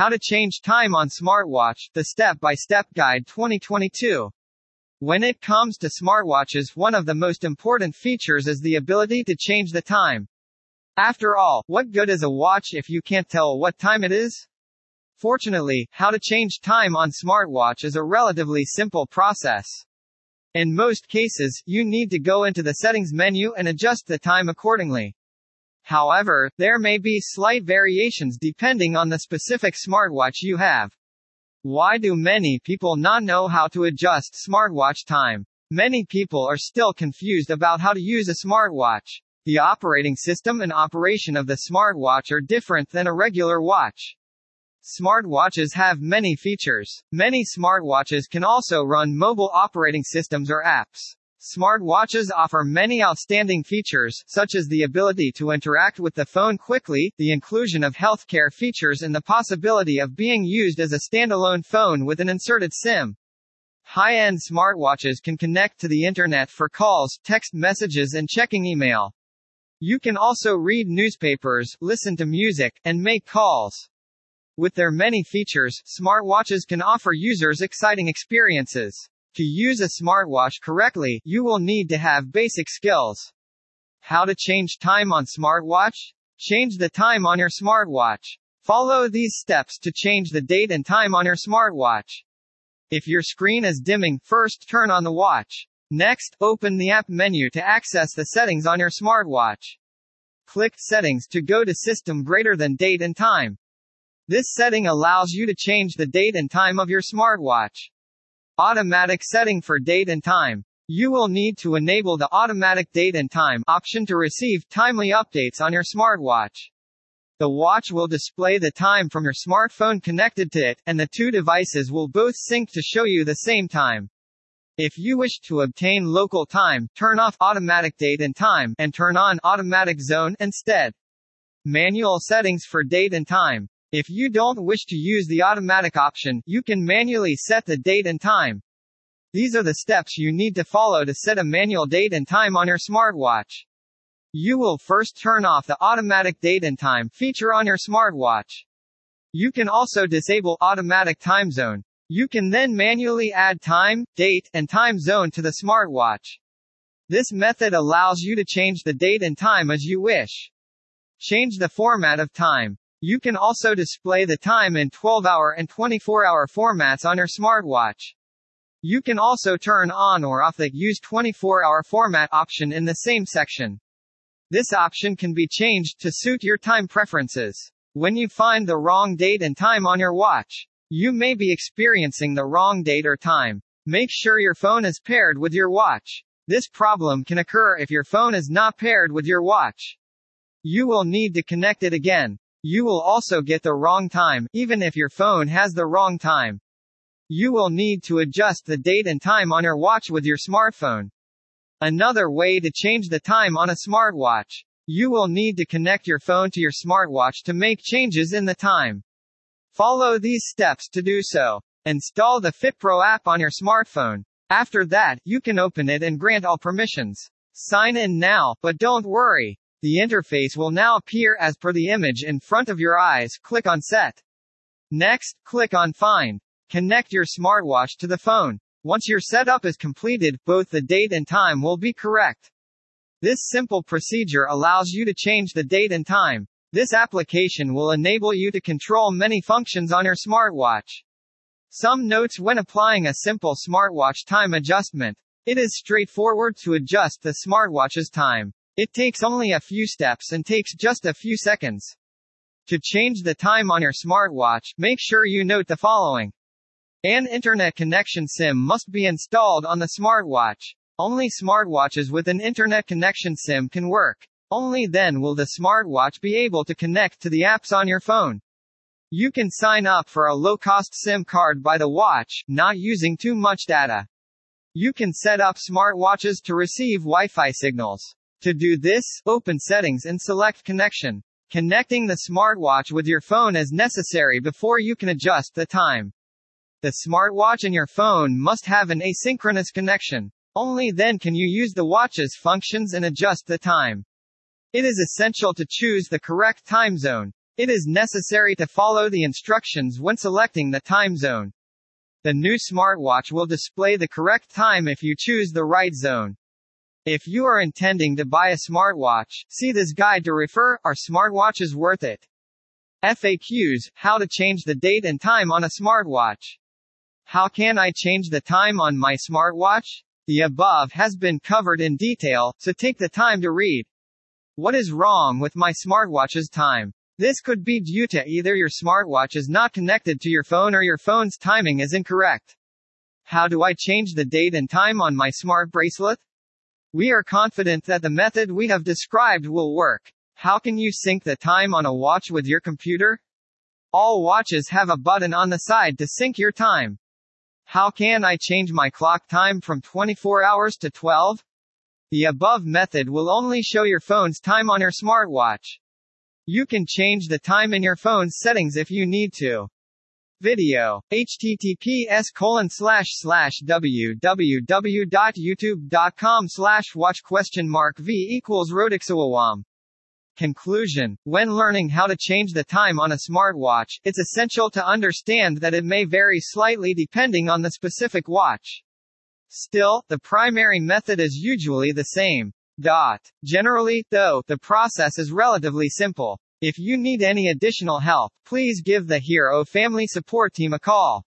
How to Change Time on Smartwatch, the Step-by-Step Guide 2022. When it comes to smartwatches, one of the most important features is the ability to change the time. After all, what good is a watch if you can't tell what time it is? Fortunately, how to change time on smartwatch is a relatively simple process. In most cases, you need to go into the settings menu and adjust the time accordingly. However, there may be slight variations depending on the specific smartwatch you have. Why do many people not know how to adjust smartwatch time? Many people are still confused about how to use a smartwatch. The operating system and operation of the smartwatch are different than a regular watch. Smartwatches have many features. Many smartwatches can also run mobile operating systems or apps. Smartwatches offer many outstanding features, such as the ability to interact with the phone quickly, the inclusion of healthcare features and the possibility of being used as a standalone phone with an inserted SIM. High-end smartwatches can connect to the internet for calls, text messages and checking email. You can also read newspapers, listen to music, and make calls. With their many features, smartwatches can offer users exciting experiences. To use a smartwatch correctly, you will need to have basic skills. How to change time on smartwatch? Change the time on your smartwatch. Follow these steps to change the date and time on your smartwatch. If your screen is dimming, first turn on the watch. Next, open the app menu to access the settings on your smartwatch. Click Settings to go to System greater than date and time. This setting allows you to change the date and time of your smartwatch. Automatic setting for date and time. You will need to enable the automatic date and time option to receive timely updates on your smartwatch. The watch will display the time from your smartphone connected to it, and the two devices will both sync to show you the same time. If you wish to obtain local time, turn off automatic date and time, and turn on automatic zone instead. Manual settings for date and time. If you don't wish to use the automatic option, you can manually set the date and time. These are the steps you need to follow to set a manual date and time on your smartwatch. You will first turn off the automatic date and time feature on your smartwatch. You can also disable automatic time zone. You can then manually add time, date, and time zone to the smartwatch. This method allows you to change the date and time as you wish. Change the format of time. You can also display the time in 12-hour and 24-hour formats on your smartwatch. You can also turn on or off the Use 24-hour format option in the same section. This option can be changed to suit your time preferences. When you find the wrong date and time on your watch, you may be experiencing the wrong date or time. Make sure your phone is paired with your watch. This problem can occur if your phone is not paired with your watch. You will need to connect it again. You will also get the wrong time, even if your phone has the wrong time. You will need to adjust the date and time on your watch with your smartphone. Another way to change the time on a smartwatch. You will need to connect your phone to your smartwatch to make changes in the time. Follow these steps to do so. Install the FitPro app on your smartphone. After that, you can open it and grant all permissions. Sign in now, but don't worry. The interface will now appear as per the image in front of your eyes. Click on Set. Next, click on Find. Connect your smartwatch to the phone. Once your setup is completed, both the date and time will be correct. This simple procedure allows you to change the date and time. This application will enable you to control many functions on your smartwatch. Some notes when applying a simple smartwatch time adjustment. It is straightforward to adjust the smartwatch's time. It takes only a few steps and takes just a few seconds. To change the time on your smartwatch, make sure you note the following. An internet connection SIM must be installed on the smartwatch. Only smartwatches with an internet connection SIM can work. Only then will the smartwatch be able to connect to the apps on your phone. You can sign up for a low-cost SIM card by the watch, not using too much data. You can set up smartwatches to receive Wi-Fi signals. To do this, open Settings and select Connection. Connecting the smartwatch with your phone is necessary before you can adjust the time. The smartwatch and your phone must have an asynchronous connection. Only then can you use the watch's functions and adjust the time. It is essential to choose the correct time zone. It is necessary to follow the instructions when selecting the time zone. The new smartwatch will display the correct time if you choose the right zone. If you are intending to buy a smartwatch, see this guide to refer, are smartwatches worth it? FAQs, how to change the date and time on a smartwatch. How can I change the time on my smartwatch? The above has been covered in detail, so take the time to read. What is wrong with my smartwatch's time? This could be due to either your smartwatch is not connected to your phone or your phone's timing is incorrect. How do I change the date and time on my smart bracelet? We are confident that the method we have described will work. How can you sync the time on a watch with your computer? All watches have a button on the side to sync your time. How can I change my clock time from 24 hours to 12? The above method will only show your phone's time on your smartwatch. You can change the time in your phone's settings if you need to. Video. https colon slash slash www.youtube.com slash watch question mark v equals rodixawawam. Conclusion. When learning how to change the time on a smartwatch, it's essential to understand that it may vary slightly depending on the specific watch. Still, the primary method is usually the same. Dot. Generally, though, the process is relatively simple. If you need any additional help, please give the Hero Family Support Team a call.